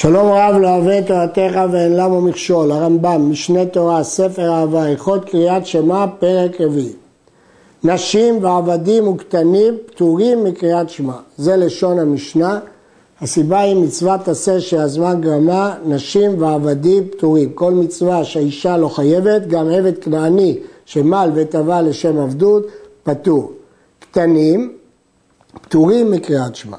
שלום רב לא אוהב את תורתך ואין למה מכשול, הרמב"ם, משנה תורה, ספר אהבה, הלכות קריאת שמע, פרק רביעי. נשים ועבדים וקטנים פטורים מקריאת שמע, זה לשון המשנה. הסיבה היא מצוות עשה שהזמן גרמה, נשים ועבדים פטורים. כל מצווה שהאישה לא חייבת, גם עבד כנעני שמל וטבע לשם עבדות, פטור. קטנים פטורים מקריאת שמע.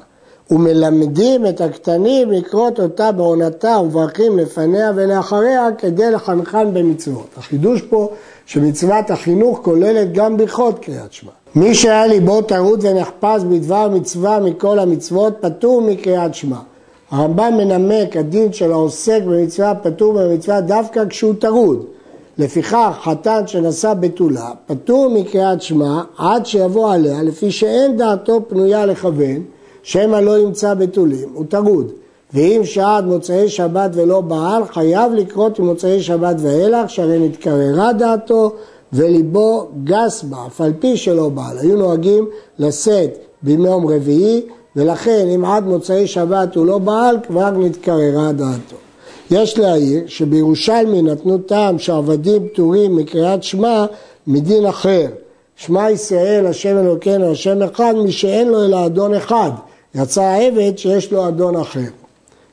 ומלמדים את הקטנים לקרות אותה בעונתה ומברכים לפניה ולאחריה כדי לחנכן במצוות. החידוש פה שמצוות החינוך כוללת גם ברכות קריאת שמע. מי שהיה ליבו טרוד ונחפז בדבר מצווה מכל המצוות פטור מקריאת שמע. הרמב"ם מנמק הדין של העוסק במצווה פטור ממצווה דווקא כשהוא טרוד. לפיכך חתן שנשא בתולה פטור מקריאת שמע עד שיבוא עליה לפי שאין דעתו פנויה לכוון שמא לא ימצא בתולים, הוא טרוד. ואם שעד מוצאי שבת ולא בעל, חייב לקרות ממוצאי שבת ואילך, שהרי נתקררה דעתו וליבו גס בה, אף על פי שלא בעל. היו נוהגים לשאת בימי יום רביעי, ולכן אם עד מוצאי שבת הוא לא בעל, כבר נתקררה דעתו. יש להעיר שבירושלמי נתנו טעם שעבדים פטורים מקריאת שמע מדין אחר. שמע ישראל, השם אלוקינו, השם אחד, מי שאין לו אלא אדון אחד. יצא העבד שיש לו אדון אחר.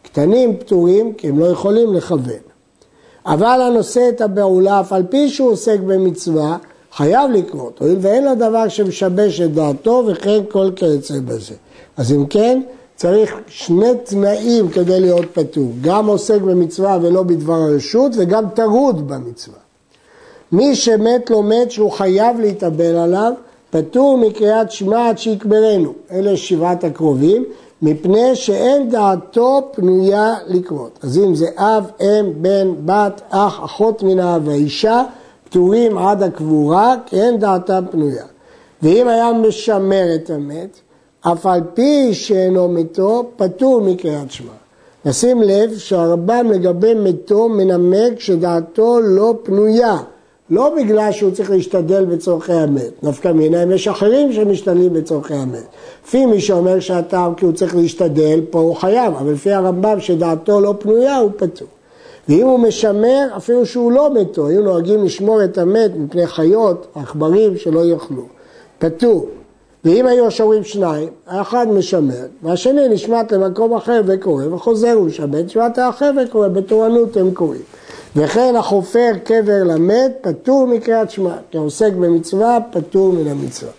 קטנים פטורים כי הם לא יכולים לכוון. אבל הנושא את הבעולה, אף על פי שהוא עוסק במצווה, חייב לקרות, הואיל ואין לו דבר שמשבש את דעתו וכן כל כיוצא בזה. אז אם כן, צריך שני תנאים כדי להיות פטור, גם עוסק במצווה ולא בדבר הרשות וגם טרוד במצווה. מי שמת לו מת שהוא חייב להתאבל עליו, פטור מקריאת שמע עד שיקברנו, אלה שבעת הקרובים, מפני שאין דעתו פנויה לקרות. אז אם זה אב, אם, בן, בת, אח, אחות מן האב והאישה, פטורים עד הקבורה, כי אין דעתם פנויה. ואם היה משמר את המת, אף על פי שאינו מתו, פטור מקריאת שמע. נשים לב שהרבם לגבי מתו מנמק שדעתו לא פנויה. לא בגלל שהוא צריך להשתדל בצורכי המת, דווקא מיניים יש אחרים שמשתדלים בצורכי המת. לפי מי שאומר שהטעם כי הוא צריך להשתדל, פה הוא חייב, אבל לפי הרמב"ם שדעתו לא פנויה, הוא פטור. ואם הוא משמר, אפילו שהוא לא מתו, היו נוהגים לשמור את המת מפני חיות, עכברים שלא יאכלו. פטור. ואם היו השומרים שניים, האחד משמר, והשני נשמט למקום אחר וקורא, וחוזר ומשמר, נשמט האחר וקורא, בתורנות הם קוראים. וכן החופר קבר למת פטור מקריאת שמע, כי העוסק במצווה פטור מן המצווה.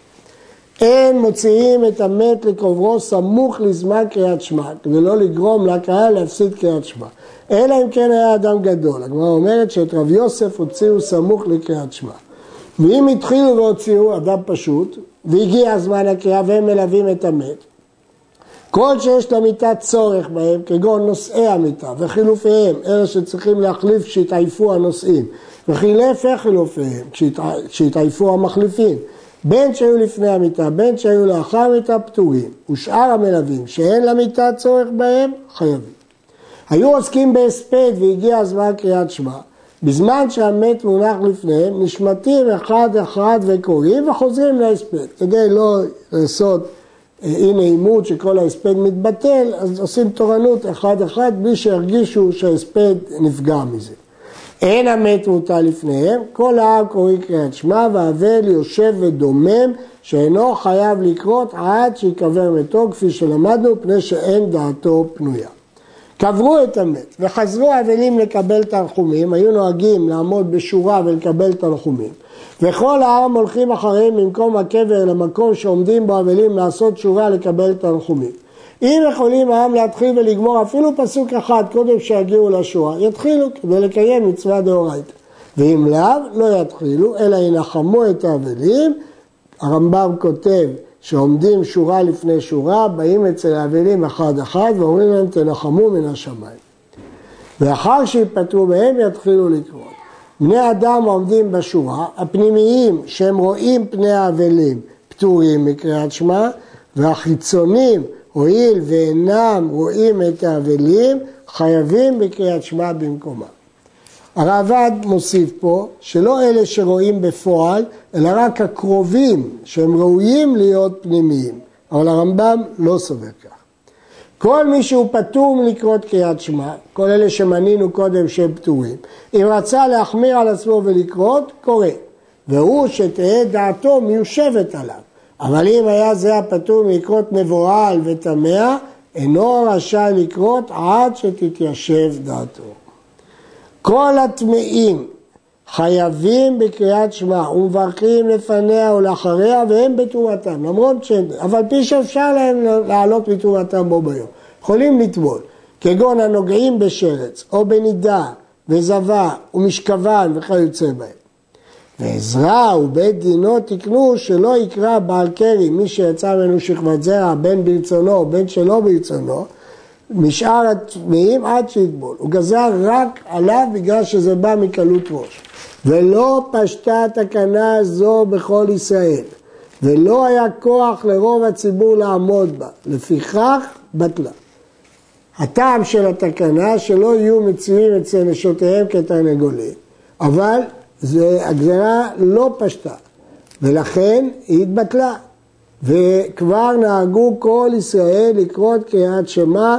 אין מוציאים את המת לקוברו סמוך לזמן קריאת שמע, כדי לא לגרום לקהל להפסיד קריאת שמע. אלא אם כן היה אדם גדול. הגמרא אומרת שאת רב יוסף הוציאו סמוך לקריאת שמע. ואם התחילו והוציאו אדם פשוט, והגיע זמן הקריאה והם מלווים את המת, כל שיש למיטה צורך בהם, כגון נושאי המיטה וחילופיהם, אלה שצריכים להחליף כשהתעייפו הנושאים, וכי להפך חילופיהם, כשהתעייפו המחליפים, בין שהיו לפני המיטה, בין שהיו לאחר המיטה, פטורים, ושאר המלווים שאין למיטה צורך בהם, חייבים. היו עוסקים בהספד והגיע הזמן קריאת שמע, בזמן שהמת מונח לפניהם, נשמטים אחד אחד וקוראים וחוזרים להספד, כדי לא לעשות הנה עימות שכל ההספד מתבטל, אז עושים תורנות אחד-אחד בלי שירגישו שההספד נפגע מזה. אין המת מוטל לפניהם, כל העם קוראים קריאת שמע והאבל יושב ודומם שאינו חייב לקרות עד שיקבר מתו כפי שלמדנו פני שאין דעתו פנויה. קברו את המת וחזרו האבלים לקבל תנחומים, היו נוהגים לעמוד בשורה ולקבל תנחומים. וכל העם הולכים אחריהם ממקום הקבר למקום שעומדים בו אבלים לעשות תשובה לקבל תנחומים. אם יכולים העם להתחיל ולגמור אפילו פסוק אחד קודם שיגיעו לשורה, יתחילו כדי לקיים מצווה דאורייתא. ואם לאו, לא יתחילו, אלא ינחמו את האבלים. הרמב"ם כותב שעומדים שורה לפני שורה, באים אצל האבלים אחד אחד ואומרים להם תנחמו מן השמיים. ואחר שיפטרו מהם יתחילו לקרוא. בני אדם עומדים בשורה, הפנימיים שהם רואים פני האבלים פטורים מקריאת שמע, והחיצונים, הואיל ואינם רואים את האבלים, חייבים בקריאת שמע במקומה. הרעב"ד מוסיף פה שלא אלה שרואים בפועל, אלא רק הקרובים שהם ראויים להיות פנימיים, אבל הרמב"ם לא סובר כך. כל מי שהוא פטור מלקרות קריאת שמע, כל אלה שמנינו קודם שהם פטורים, אם רצה להחמיר על עצמו ולקרות, קורא. והוא שתהא דעתו מיושבת עליו. אבל אם היה זה הפטור מלקרות מבוהל וטמא, אינו רשאי לקרות עד שתתיישב דעתו. כל הטמאים חייבים בקריאת שמע ומברכים לפניה ולאחריה והם בטומאתם, למרות ש... אבל פי שאפשר להם לעלות מטומאתם בו ביום. יכולים לטבול, כגון הנוגעים בשרץ או בנידה וזבה ומשכבן וכיוצא בהם. ועזרא ובית דינו תקנו שלא יקרא בעל קרי, מי שיצא ממנו שכבת זרע, בין ברצונו בין שלא ברצונו, משאר הטמאים עד שיטבול. הוא גזר רק עליו בגלל שזה בא מקלות ראש. ולא פשטה תקנה זו בכל ישראל, ולא היה כוח לרוב הציבור לעמוד בה, לפיכך בטלה. הטעם של התקנה שלא יהיו מצויים אצל נשותיהם כתרנגולים, אבל זה, הגזרה לא פשטה, ולכן היא התבטלה. וכבר נהגו כל ישראל לקרות קריאת שמע,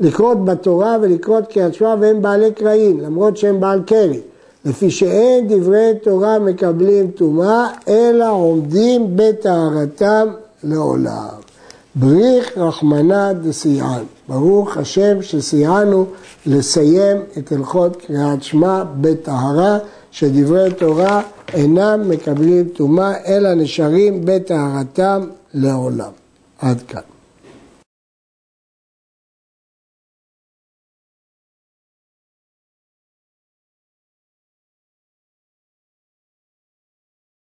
לקרות בתורה ולקרות קריאת שמע והם בעלי קרעים, למרות שהם בעל קרי. לפי שאין דברי תורה מקבלים טומאה, אלא עומדים בטהרתם לעולם. בריך רחמנא דסייען. ברוך השם שסייענו לסיים את הלכות קריאת שמע בטהרה, שדברי תורה אינם מקבלים טומאה, אלא נשארים בטהרתם לעולם. עד כאן.